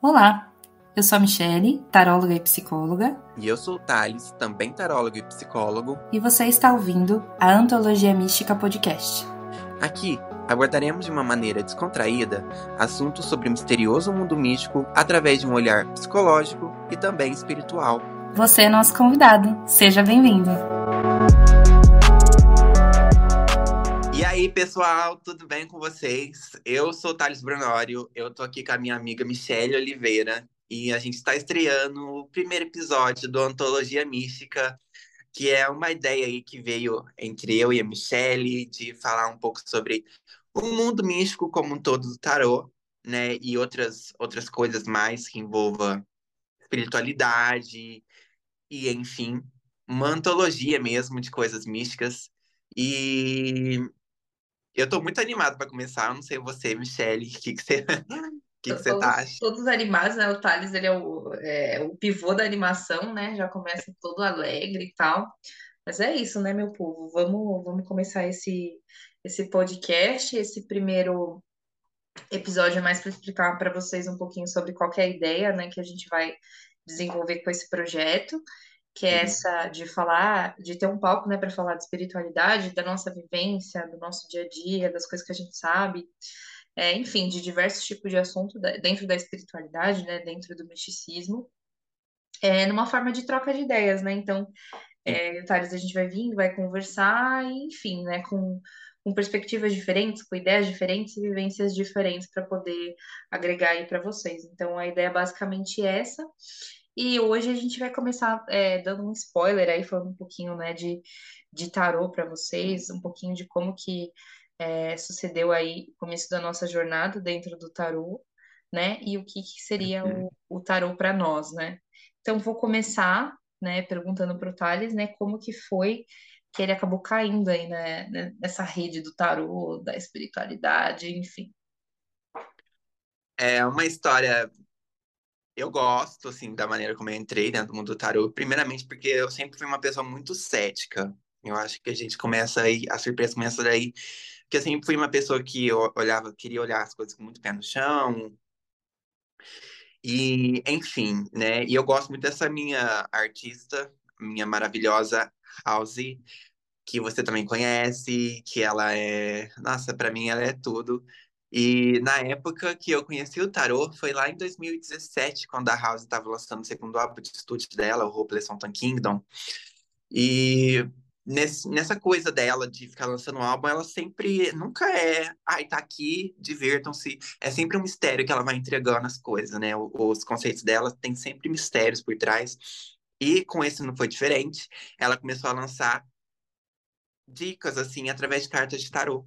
Olá, eu sou a Michele, taróloga e psicóloga. E eu sou o Thales, também tarólogo e psicólogo. E você está ouvindo a Antologia Mística Podcast. Aqui abordaremos de uma maneira descontraída assuntos sobre o misterioso mundo místico através de um olhar psicológico e também espiritual. Você é nosso convidado, seja bem-vindo. Aí, pessoal, tudo bem com vocês? Eu sou Thales Brunório, eu tô aqui com a minha amiga Michelle Oliveira e a gente está estreando o primeiro episódio do Antologia Mística, que é uma ideia aí que veio entre eu e a Michelle de falar um pouco sobre o mundo místico como um todo do tarô, né, e outras outras coisas mais que envolvam espiritualidade e enfim, uma antologia mesmo de coisas místicas. E eu tô muito animado para começar. Eu não sei você, Michelle, o que, que você. que, que você todos, tá achando? todos animados, né? O Thales, ele é o, é o pivô da animação, né? Já começa todo alegre e tal. Mas é isso, né, meu povo? Vamos, vamos começar esse, esse podcast, esse primeiro episódio é mais para explicar para vocês um pouquinho sobre qual é a ideia, né, que a gente vai desenvolver com esse projeto que é essa de falar, de ter um palco, né, para falar de espiritualidade, da nossa vivência, do nosso dia a dia, das coisas que a gente sabe, é, enfim, de diversos tipos de assunto dentro da espiritualidade, né, dentro do misticismo, é, numa forma de troca de ideias, né? Então, é, Thales, a gente vai vir, vai conversar, e, enfim, né, com, com perspectivas diferentes, com ideias diferentes e vivências diferentes para poder agregar aí para vocês. Então, a ideia é basicamente essa. E hoje a gente vai começar é, dando um spoiler aí, falando um pouquinho, né, de, de tarô para vocês, um pouquinho de como que é, sucedeu aí o começo da nossa jornada dentro do tarô, né, e o que, que seria o, o tarô para nós, né. Então, vou começar, né, perguntando para o Thales, né, como que foi que ele acabou caindo aí, né, nessa rede do tarô, da espiritualidade, enfim. É uma história eu gosto, assim, da maneira como eu entrei dentro do mundo do tarô, primeiramente porque eu sempre fui uma pessoa muito cética. Eu acho que a gente começa aí, a surpresa começa daí, porque eu sempre fui uma pessoa que olhava, queria olhar as coisas com muito pé no chão. E, enfim, né? E eu gosto muito dessa minha artista, minha maravilhosa House, que você também conhece, que ela é, nossa, para mim ela é tudo. E na época que eu conheci o tarô, foi lá em 2017, quando a House estava lançando o segundo álbum de estúdio dela, o Hopeless Fountain Kingdom. E nesse, nessa coisa dela de ficar lançando um álbum, ela sempre, nunca é, ai, tá aqui, divirtam-se. É sempre um mistério que ela vai entregando as coisas, né? Os conceitos dela tem sempre mistérios por trás. E com esse não foi diferente. Ela começou a lançar dicas, assim, através de cartas de tarô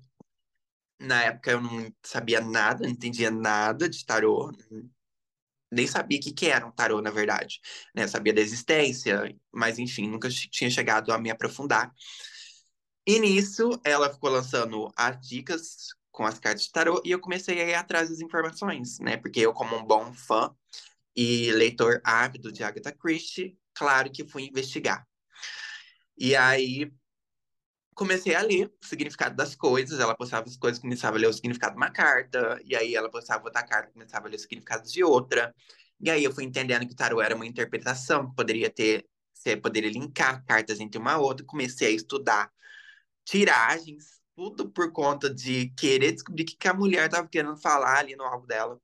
na época eu não sabia nada, não entendia nada de tarô, nem sabia o que, que era um tarô, na verdade. Né? Sabia da existência, mas enfim, nunca tinha chegado a me aprofundar. E nisso, ela ficou lançando as dicas com as cartas de tarô e eu comecei a ir atrás das informações, né? Porque eu, como um bom fã e leitor ávido de Agatha Christie, claro que fui investigar. E aí comecei a ler o significado das coisas. Ela postava as coisas, começava a ler o significado de uma carta. E aí ela postava outra carta, começava a ler o significado de outra. E aí eu fui entendendo que o tarô era uma interpretação, poderia ter, você poderia linkar cartas entre uma outra. Comecei a estudar tiragens, tudo por conta de querer descobrir o que a mulher estava querendo falar ali no álbum dela.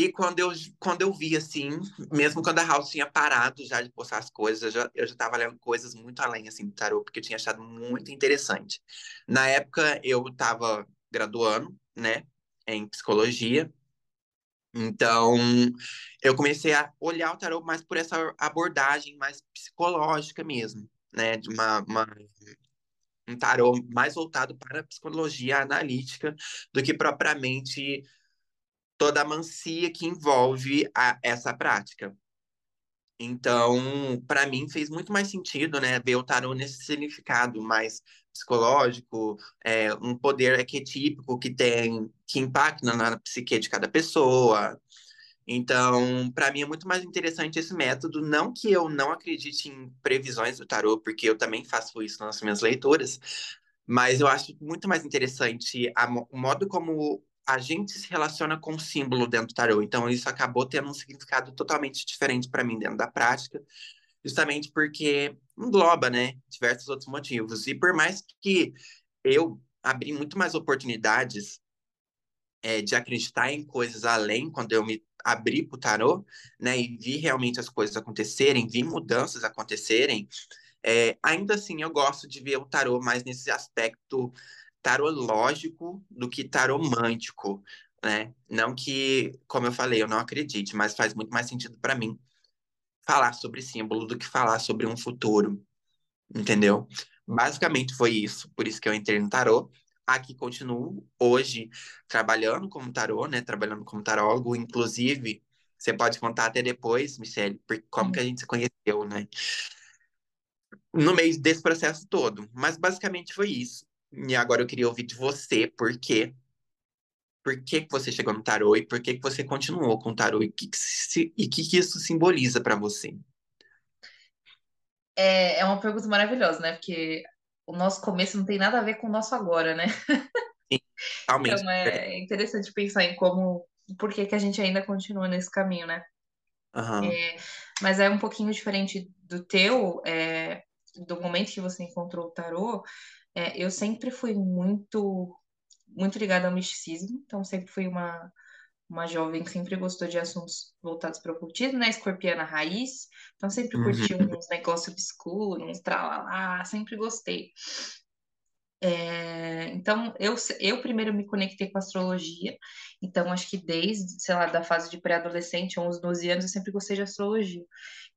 E quando eu, quando eu vi, assim, mesmo quando a House tinha parado já de postar as coisas, eu já, eu já tava lendo coisas muito além, assim, do tarô, porque eu tinha achado muito interessante. Na época, eu tava graduando, né, em psicologia, então eu comecei a olhar o tarô mais por essa abordagem mais psicológica mesmo, né, de uma, uma um tarô mais voltado para a psicologia analítica do que propriamente toda a mancia que envolve a, essa prática. Então, para mim, fez muito mais sentido, né, ver o tarô nesse significado mais psicológico, é, um poder arquetípico que tem, que impacta na, psique de cada pessoa. Então, para mim é muito mais interessante esse método. Não que eu não acredite em previsões do tarô, porque eu também faço isso nas minhas leituras, mas eu acho muito mais interessante a, o modo como a gente se relaciona com símbolo dentro do tarô. Então, isso acabou tendo um significado totalmente diferente para mim dentro da prática, justamente porque engloba, né, diversos outros motivos. E por mais que eu abri muito mais oportunidades é, de acreditar em coisas além quando eu me abri para o tarô, né, e vi realmente as coisas acontecerem, vi mudanças acontecerem, é, ainda assim eu gosto de ver o tarô mais nesse aspecto tarológico do que taromântico, né? Não que, como eu falei, eu não acredite, mas faz muito mais sentido para mim falar sobre símbolo do que falar sobre um futuro, entendeu? Basicamente foi isso, por isso que eu entrei no tarô. Aqui continuo hoje trabalhando como tarô, né? Trabalhando como tarólogo, inclusive, você pode contar até depois, Michelle, como que a gente se conheceu, né? No meio desse processo todo. Mas basicamente foi isso. E agora eu queria ouvir de você, por quê? Por que, que você chegou no tarô e por que, que você continuou com o tarô e o que, que, se, e que, que isso simboliza para você? É, é uma pergunta maravilhosa, né? Porque o nosso começo não tem nada a ver com o nosso agora, né? Sim. Então é interessante pensar em como, por que que a gente ainda continua nesse caminho, né? Aham. É, mas é um pouquinho diferente do teu, é, do momento que você encontrou o tarô. É, eu sempre fui muito, muito ligada ao misticismo, então sempre fui uma, uma jovem que sempre gostou de assuntos voltados para o ocultismo, né? Escorpiana raiz, então sempre Uhum. curti uns negócios obscuros, uns tralalá, sempre gostei. É, então, eu, eu primeiro me conectei com a astrologia, então acho que desde, sei lá, da fase de pré-adolescente, 11, 12 anos, eu sempre gostei de astrologia.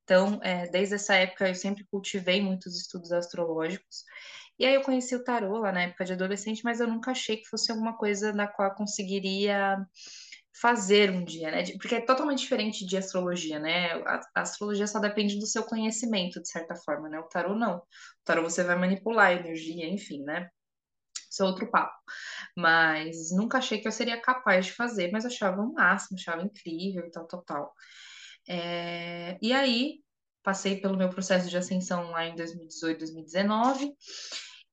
Então, é, desde essa época, eu sempre cultivei muitos estudos astrológicos. E aí eu conheci o tarô lá na época de adolescente, mas eu nunca achei que fosse alguma coisa na qual eu conseguiria fazer um dia, né? Porque é totalmente diferente de astrologia, né? A astrologia só depende do seu conhecimento, de certa forma, né? O tarô não. O tarô você vai manipular a energia, enfim, né? Isso é outro papo. Mas nunca achei que eu seria capaz de fazer, mas achava o máximo, achava incrível e tal, tal, tal. É, E aí, passei pelo meu processo de ascensão lá em 2018, 2019.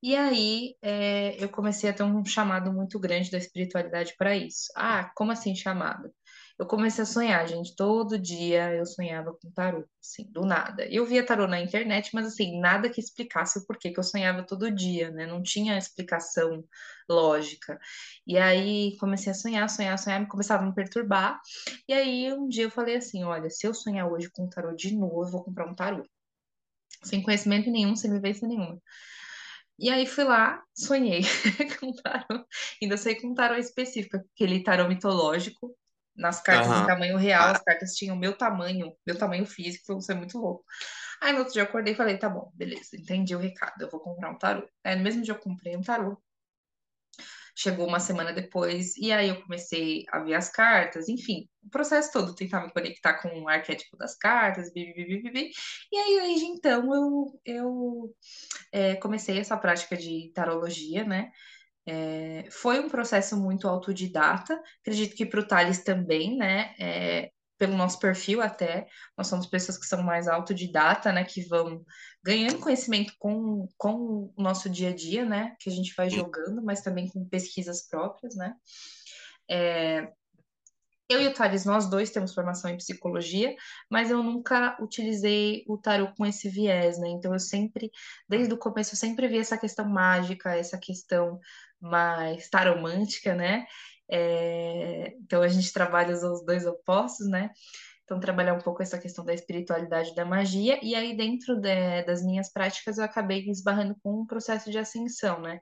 E aí, é, eu comecei a ter um chamado muito grande da espiritualidade para isso. Ah, como assim chamado? Eu comecei a sonhar, gente. Todo dia eu sonhava com tarô, assim, do nada. Eu via tarô na internet, mas assim, nada que explicasse o porquê que eu sonhava todo dia, né? Não tinha explicação lógica. E aí comecei a sonhar, sonhar, sonhar, começava a me perturbar. E aí um dia eu falei assim: olha, se eu sonhar hoje com tarô de novo, eu vou comprar um tarô. Sem conhecimento nenhum, sem vivência nenhuma. E aí fui lá, sonhei com tarô. Ainda sei com um tarô específico, aquele tarô mitológico. Nas cartas em Aham. tamanho real, Ah, as cartas tinham meu tamanho, meu tamanho físico, foi ser muito louco. Aí no outro dia eu acordei e falei, tá bom, beleza, entendi o recado, eu vou comprar um tarô. Aí no mesmo dia eu comprei um tarô. Chegou uma semana depois, e aí eu comecei a ver as cartas, enfim, o processo todo, tentar me conectar com o arquétipo das cartas, bi, bi, bi, bi, bi. E aí, desde então, eu, eu é, comecei essa prática de tarologia, né? É, foi um processo muito autodidata, acredito que para o Thales também, né? É, pelo nosso perfil até, nós somos pessoas que são mais autodidata, né? Que vão ganhando conhecimento com, com o nosso dia a dia, né? Que a gente vai jogando, mas também com pesquisas próprias, né? É, eu e o Thales, nós dois temos formação em psicologia, mas eu nunca utilizei o tarot com esse viés, né? Então eu sempre, desde o começo, eu sempre vi essa questão mágica, essa questão mais taromântica, né? É, Então a gente trabalha os dois opostos, né? Então, trabalhar um pouco essa questão da espiritualidade da magia, e aí, dentro de- das minhas práticas, eu acabei esbarrando com um processo de ascensão, né?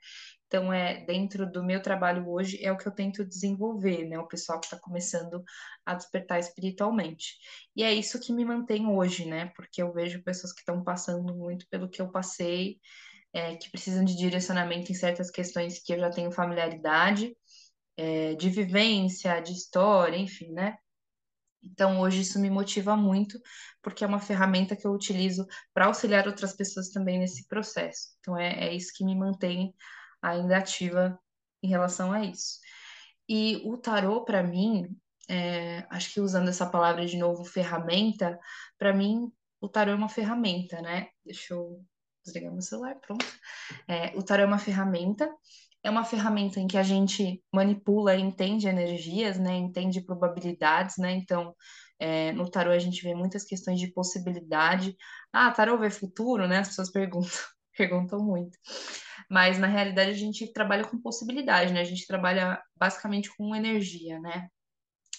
Então, é dentro do meu trabalho hoje, é o que eu tento desenvolver, né? O pessoal que está começando a despertar espiritualmente. E é isso que me mantém hoje, né? Porque eu vejo pessoas que estão passando muito pelo que eu passei, é, que precisam de direcionamento em certas questões que eu já tenho familiaridade, é, de vivência, de história, enfim, né? Então, hoje isso me motiva muito, porque é uma ferramenta que eu utilizo para auxiliar outras pessoas também nesse processo. Então, é, é isso que me mantém ainda ativa em relação a isso. E o tarô, para mim, é, acho que usando essa palavra de novo, ferramenta, para mim, o tarô é uma ferramenta, né? Deixa eu desligar meu celular, pronto. É, o tarô é uma ferramenta é uma ferramenta em que a gente manipula entende energias, né? Entende probabilidades, né? Então, é, no tarô a gente vê muitas questões de possibilidade. Ah, tarô vê futuro, né? As pessoas perguntam, perguntam muito. Mas na realidade a gente trabalha com possibilidade, né? A gente trabalha basicamente com energia, né?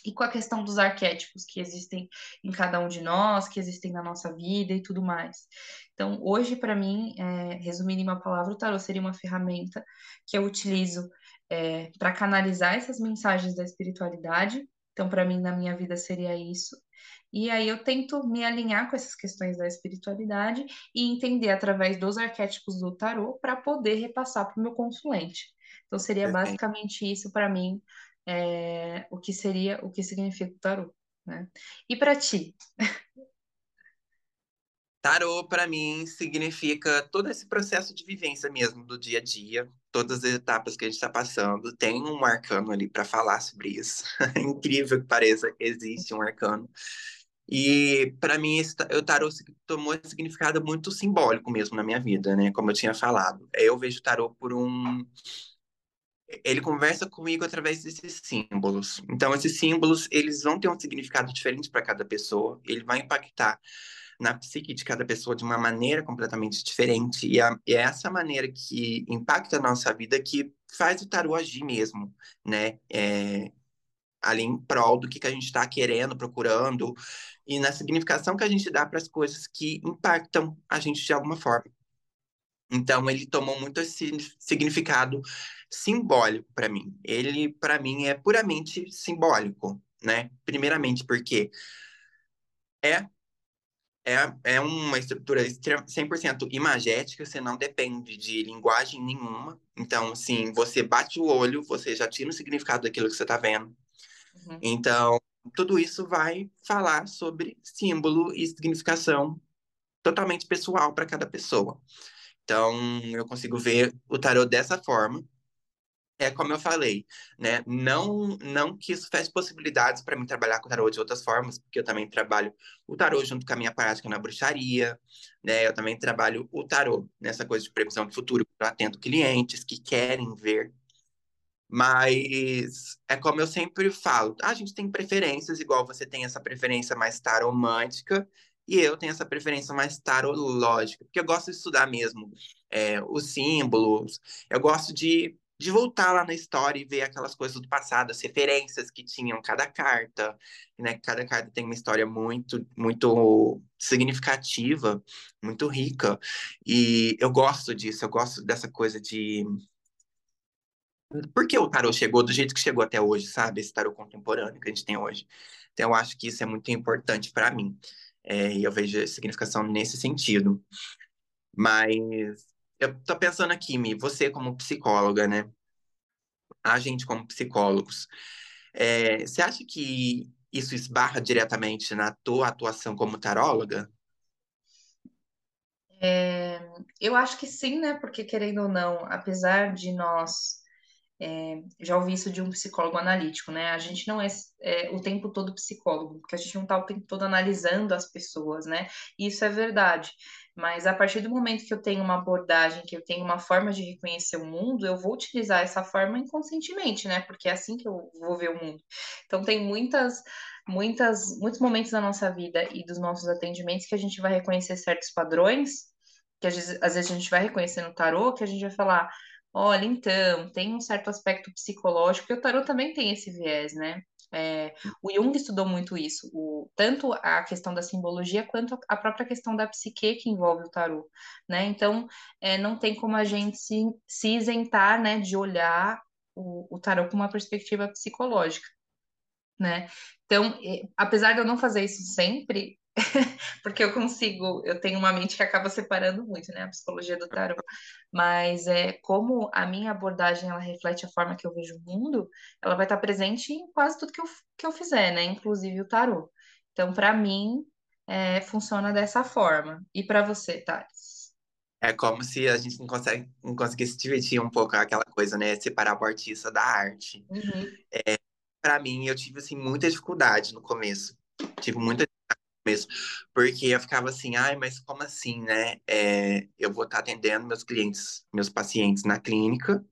E com a questão dos arquétipos que existem em cada um de nós, que existem na nossa vida e tudo mais. Então, hoje, para mim, é, resumindo em uma palavra, o tarot seria uma ferramenta que eu utilizo é, para canalizar essas mensagens da espiritualidade. Então, para mim, na minha vida, seria isso. E aí eu tento me alinhar com essas questões da espiritualidade e entender através dos arquétipos do tarot para poder repassar para o meu consulente. Então, seria basicamente isso para mim é, o que seria, o que significa o tarô, né? E para ti? Tarô, para mim, significa todo esse processo de vivência mesmo do dia a dia, todas as etapas que a gente está passando. Tem um arcano ali para falar sobre isso. É incrível que pareça, existe um arcano. E para mim, o tarô tomou esse significado muito simbólico mesmo na minha vida, né? Como eu tinha falado. Eu vejo o tarô por um ele conversa comigo através desses símbolos. Então, esses símbolos, eles vão ter um significado diferente para cada pessoa, ele vai impactar na psique de cada pessoa de uma maneira completamente diferente, e, e é essa maneira que impacta a nossa vida que faz o tarô agir mesmo, né? É, ali em prol do que, que a gente está querendo, procurando, e na significação que a gente dá para as coisas que impactam a gente de alguma forma. Então, ele tomou muito esse significado simbólico para mim. Ele, para mim, é puramente simbólico, né? Primeiramente, porque é, é, é uma estrutura 100% imagética, você não depende de linguagem nenhuma. Então, assim, você bate o olho, você já tira o significado daquilo que você está vendo. Uhum. Então, tudo isso vai falar sobre símbolo e significação totalmente pessoal para cada pessoa. Então, eu consigo ver o tarot dessa forma é como eu falei, né? Não, não que isso feche possibilidades para mim trabalhar com tarô de outras formas, porque eu também trabalho o tarô junto com a minha prática na bruxaria, né? Eu também trabalho o tarô nessa coisa de previsão de futuro, eu atendo clientes que querem ver. Mas é como eu sempre falo, a gente tem preferências, igual você tem essa preferência mais taromântica, e eu tenho essa preferência mais tarológica, porque eu gosto de estudar mesmo é, os símbolos, eu gosto de de voltar lá na história e ver aquelas coisas do passado, as referências que tinham cada carta, né? Cada carta tem uma história muito, muito significativa, muito rica. E eu gosto disso, eu gosto dessa coisa de por que o tarot chegou do jeito que chegou até hoje, sabe? Esse tarot contemporâneo que a gente tem hoje. Então, eu acho que isso é muito importante para mim. É, e eu vejo a significação nesse sentido. Mas eu tô pensando aqui, Mi, você como psicóloga, né? A gente como psicólogos, é, você acha que isso esbarra diretamente na tua atuação como taróloga? É, eu acho que sim, né? Porque querendo ou não, apesar de nós é, já ouvi isso de um psicólogo analítico, né? A gente não é, é, o tempo todo psicólogo, porque a gente não está o tempo todo analisando as pessoas, né? E isso é verdade. Mas a partir do momento que eu tenho uma abordagem, que eu tenho uma forma de reconhecer o mundo, eu vou utilizar essa forma inconscientemente, né? Porque é assim que eu vou ver o mundo. Então tem muitas, muitas, muitos momentos da nossa vida e dos nossos atendimentos que a gente vai reconhecer certos padrões, que às vezes, às vezes a gente vai reconhecer no tarô, que a gente vai falar Olha, então, tem um certo aspecto psicológico, porque o tarot também tem esse viés, né? É, o Jung estudou muito isso, o, tanto a questão da simbologia quanto a própria questão da psique que envolve o tarot, né? Então, é, não tem como a gente se, se isentar, né, de olhar o, o tarot com uma perspectiva psicológica, né? Então, apesar de eu não fazer isso sempre, porque eu consigo, eu tenho uma mente que acaba separando muito, né, a psicologia do tarot. Mas é como a minha abordagem ela reflete a forma que eu vejo o mundo, ela vai estar presente em quase tudo que eu, que eu fizer, né, inclusive o tarot. Então, para mim, é, funciona dessa forma. E para você, Thales? É como se a gente não, consegue, não conseguisse dividir um pouco aquela coisa, né? Separar o artista da arte. Uhum. É, para mim, eu tive assim, muita dificuldade no começo. Tive muita Porque eu ficava assim, ai, mas como assim, né? É, eu vou estar atendendo meus clientes, meus pacientes na clínica,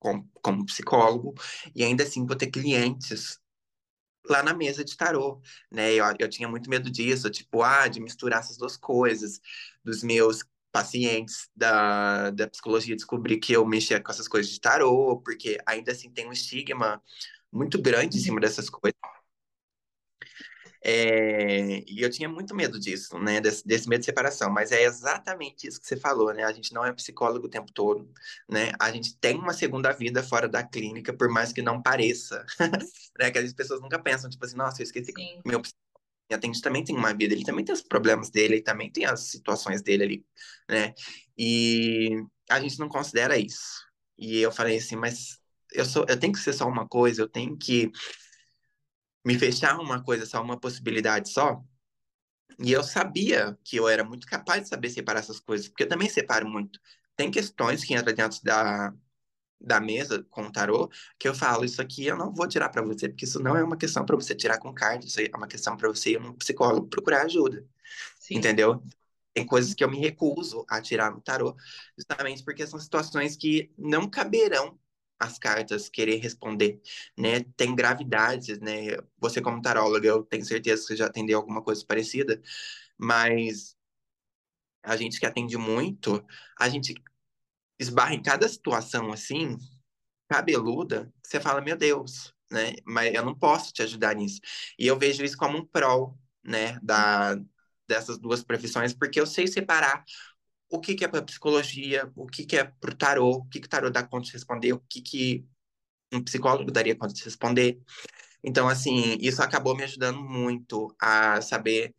como, como psicólogo, e ainda assim vou ter clientes lá na mesa de tarô, né? Eu, eu tinha muito medo disso, tipo, ah, de misturar essas duas coisas, dos meus pacientes da, da psicologia descobrir que eu mexia com essas coisas de tarô, porque ainda assim tem um estigma muito grande em cima dessas coisas. É, e eu tinha muito medo disso, né? Desse, desse, medo de separação, mas é exatamente isso que você falou, né? A gente não é psicólogo o tempo todo, né? A gente tem uma segunda vida fora da clínica, por mais que não pareça, né? Que as pessoas nunca pensam, tipo assim, nossa, eu esqueci Sim. meu atendente também tem uma vida, ele também tem os problemas dele, ele também tem as situações dele ali, né? E a gente não considera isso. E eu falei assim, mas eu sou, eu tenho que ser só uma coisa, eu tenho que me fechar uma coisa só, uma possibilidade só. E eu sabia que eu era muito capaz de saber separar essas coisas, porque eu também separo muito. Tem questões que entram dentro da, da mesa com o tarô que eu falo, isso aqui eu não vou tirar para você, porque isso não é uma questão para você tirar com carta, isso é uma questão para você ir um psicólogo procurar ajuda. Sim. Entendeu? Tem coisas que eu me recuso a tirar no tarô, justamente porque são situações que não caberão as cartas querer responder, né? Tem gravidades, né? Você como taróloga, eu tenho certeza que já atendeu alguma coisa parecida, mas a gente que atende muito, a gente esbarra em cada situação assim, cabeluda, você fala, meu Deus, né? Mas eu não posso te ajudar nisso. E eu vejo isso como um prol, né, da dessas duas profissões, porque eu sei separar o que, que é para psicologia, o que, que é para o tarô, o que, que o tarô dá conta de responder, o que, que um psicólogo daria conta de responder. Então, assim, isso acabou me ajudando muito a saber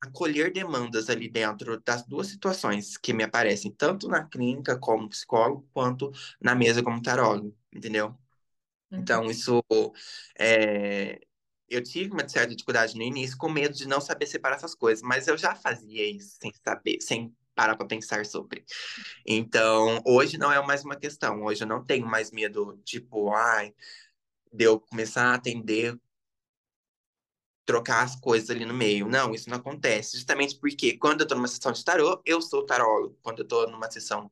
acolher demandas ali dentro das duas situações que me aparecem, tanto na clínica como psicólogo, quanto na mesa como tarólogo, entendeu? Uhum. Então, isso é... Eu tive uma certa dificuldade no início, com medo de não saber separar essas coisas, mas eu já fazia isso sem saber, sem parar para pensar sobre. Então, hoje não é mais uma questão. Hoje eu não tenho mais medo, tipo, ai, de eu começar a atender, trocar as coisas ali no meio. Não, isso não acontece. Justamente porque quando eu tô numa sessão de tarô, eu sou tarólogo. Quando eu tô numa sessão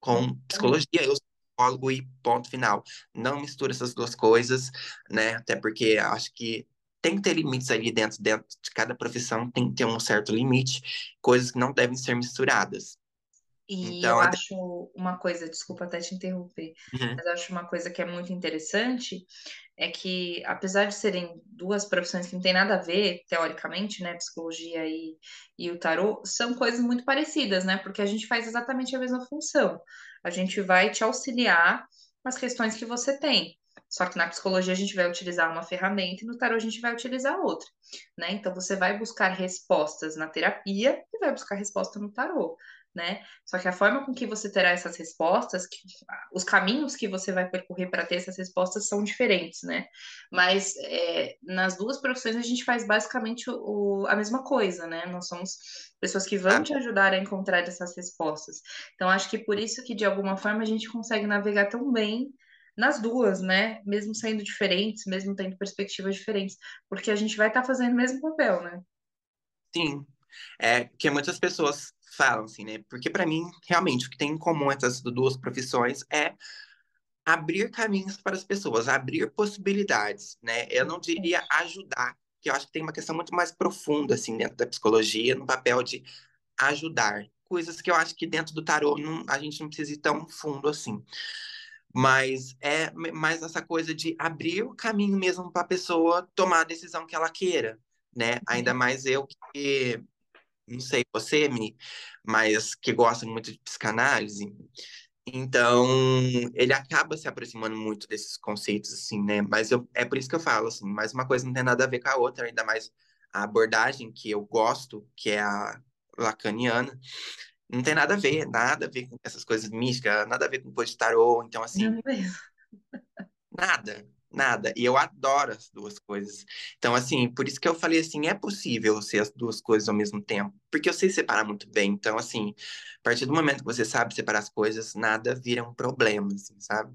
com psicologia, eu sou psicólogo e ponto final. Não mistura essas duas coisas, né? Até porque acho que tem que ter limites ali dentro, dentro de cada profissão, tem que ter um certo limite, coisas que não devem ser misturadas. E então, eu até... acho uma coisa, desculpa até te interromper, uhum. mas eu acho uma coisa que é muito interessante é que, apesar de serem duas profissões que não tem nada a ver, teoricamente, né, psicologia e, e o tarô, são coisas muito parecidas, né, porque a gente faz exatamente a mesma função. A gente vai te auxiliar nas questões que você tem. Só que na psicologia a gente vai utilizar uma ferramenta e no tarot a gente vai utilizar outra, né? Então você vai buscar respostas na terapia e vai buscar resposta no tarot, né? Só que a forma com que você terá essas respostas, que, os caminhos que você vai percorrer para ter essas respostas são diferentes, né? Mas é, nas duas profissões a gente faz basicamente o, a mesma coisa, né? Nós somos pessoas que vão te ajudar a encontrar essas respostas. Então acho que por isso que de alguma forma a gente consegue navegar tão bem nas duas, né? Mesmo sendo diferentes, mesmo tendo perspectivas diferentes, porque a gente vai estar tá fazendo o mesmo papel, né? Sim. É que muitas pessoas falam assim, né? Porque para mim, realmente, o que tem em comum essas duas profissões é abrir caminhos para as pessoas, abrir possibilidades, né? Eu não diria ajudar, que eu acho que tem uma questão muito mais profunda assim dentro da psicologia, no papel de ajudar, coisas que eu acho que dentro do tarô não, a gente não precisa ir tão fundo assim. Mas é mais essa coisa de abrir o caminho mesmo para a pessoa tomar a decisão que ela queira, né? Ainda uhum. mais eu que, não sei você, Mi, mas que gosta muito de psicanálise. Então, ele acaba se aproximando muito desses conceitos, assim, né? Mas eu, é por isso que eu falo, assim, mas uma coisa não tem nada a ver com a outra, ainda mais a abordagem que eu gosto, que é a lacaniana, não tem nada a ver, nada a ver com essas coisas místicas, nada a ver com coisa de tarô, então assim. Nada, nada. E eu adoro as duas coisas. Então, assim, por isso que eu falei assim, é possível ser as duas coisas ao mesmo tempo. Porque eu sei separar muito bem. Então, assim, a partir do momento que você sabe separar as coisas, nada vira um problema, assim, sabe?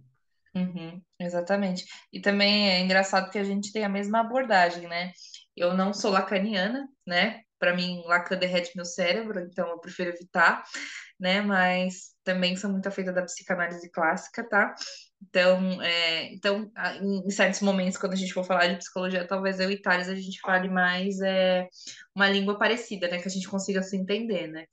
Uhum, exatamente. E também é engraçado que a gente tem a mesma abordagem, né? Eu não sou lacaniana, né? Para mim, Lacan derrete meu cérebro, então eu prefiro evitar, né? Mas também sou muito afeita da psicanálise clássica, tá? Então, é, então, em certos momentos, quando a gente for falar de psicologia, talvez eu e Thales a gente fale mais é, uma língua parecida, né? Que a gente consiga se entender, né?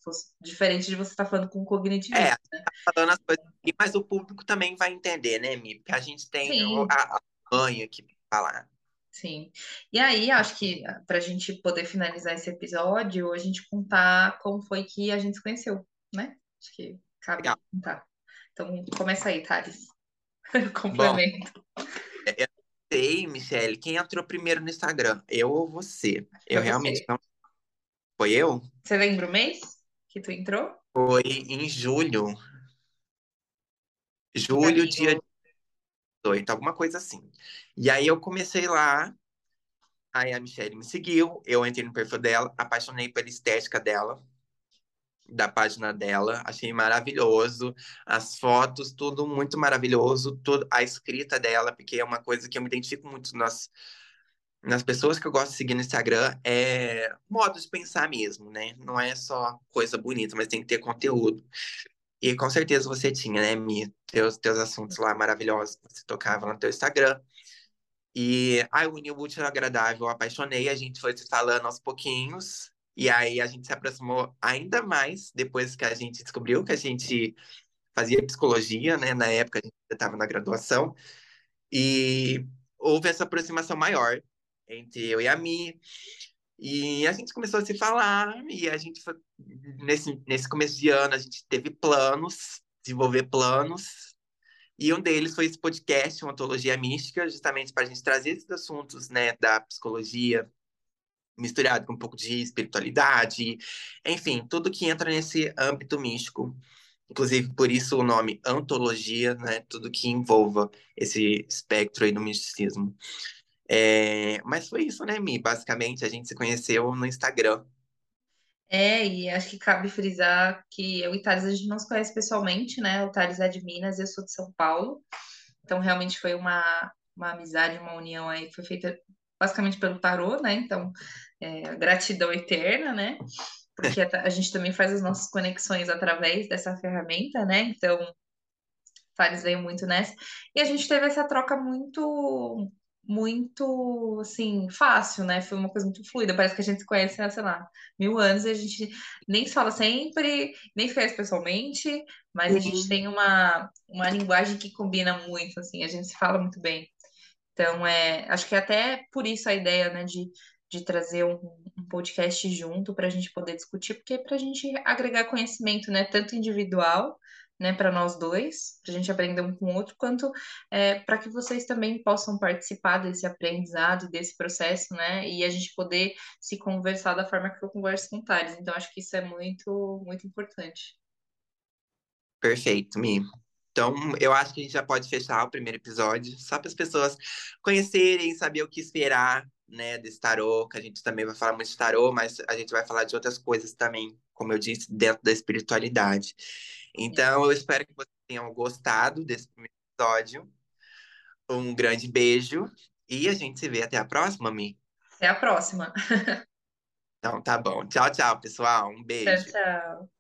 Diferente de você estar tá falando com cognitivismo. É, né? tá falando as coisas aqui, mas o público também vai entender, né, Mi? Porque a gente tem a, a mãe aqui para falar. Sim. E aí, acho que para a gente poder finalizar esse episódio, a gente contar como foi que a gente se conheceu, né? Acho que cabe Legal. contar. Então, começa aí, Thales. Complemento. Bom, eu sei, Michelle, quem entrou primeiro no Instagram? Eu ou você? Eu Foi realmente não. Foi eu? Você lembra o mês que tu entrou? Foi em julho. Julho, dia 18, alguma coisa assim. E aí eu comecei lá, aí a Michelle me seguiu, eu entrei no perfil dela, apaixonei pela estética dela da página dela, achei maravilhoso, as fotos, tudo muito maravilhoso, tudo, a escrita dela, porque é uma coisa que eu me identifico muito nas, nas pessoas que eu gosto de seguir no Instagram, é modo de pensar mesmo, né? Não é só coisa bonita, mas tem que ter conteúdo. E com certeza você tinha, né, Mi? Teus, teus assuntos lá maravilhosos que você tocava no teu Instagram. E ai, o útil muito agradável, apaixonei, a gente foi se falando aos pouquinhos, e aí a gente se aproximou ainda mais depois que a gente descobriu que a gente fazia psicologia, né? Na época a gente estava na graduação. E houve essa aproximação maior entre eu e a Mi. E a gente começou a se falar, e a gente, nesse, nesse começo de ano, a gente teve planos, desenvolver planos, e um deles foi esse podcast, uma ontologia mística, justamente para a gente trazer esses assuntos, né, da psicologia, misturado com um pouco de espiritualidade, enfim, tudo que entra nesse âmbito místico. Inclusive, por isso o nome antologia, né? Tudo que envolva esse espectro aí do misticismo. É... Mas foi isso, né, Mi? Basicamente, a gente se conheceu no Instagram. É, e acho que cabe frisar que eu e Thales a gente não se conhece pessoalmente, né? O Thales é de Minas e eu sou de São Paulo. Então, realmente foi uma, uma amizade, uma união aí foi feita basicamente pelo tarô, né? Então, é, gratidão eterna, né? Porque a, a, gente também faz as nossas conexões através dessa ferramenta, né? Então, Fares veio muito nessa. E a gente teve essa troca muito, muito, assim, fácil, né? Foi uma coisa muito fluida. Parece que a gente se conhece há, sei lá, mil anos e a gente nem se fala sempre, nem se conhece pessoalmente, mas uhum. a gente tem uma, uma linguagem que combina muito, assim, a gente se fala muito bem. Então, é, acho que até por isso a ideia, né, de, de trazer um, um podcast junto para a gente poder discutir, porque é para a gente agregar conhecimento, né, tanto individual, né, para nós dois, para a gente aprender um com o outro, quanto é, para que vocês também possam participar desse aprendizado, desse processo, né, e a gente poder se conversar da forma que eu converso com o Thales. Então, acho que isso é muito, muito importante. Perfeito, Mi. Então, eu acho que a gente já pode fechar o primeiro episódio, só para as pessoas conhecerem, saber o que esperar, né, desse tarô, que a gente também vai falar muito de tarô, mas a gente vai falar de outras coisas também, como eu disse, dentro da espiritualidade. Então, eu espero que vocês tenham gostado desse primeiro episódio. Um grande beijo e a gente se vê até a próxima, Mi. Até a próxima. então, tá bom. Tchau, tchau, pessoal. Um beijo. Tchau, tchau.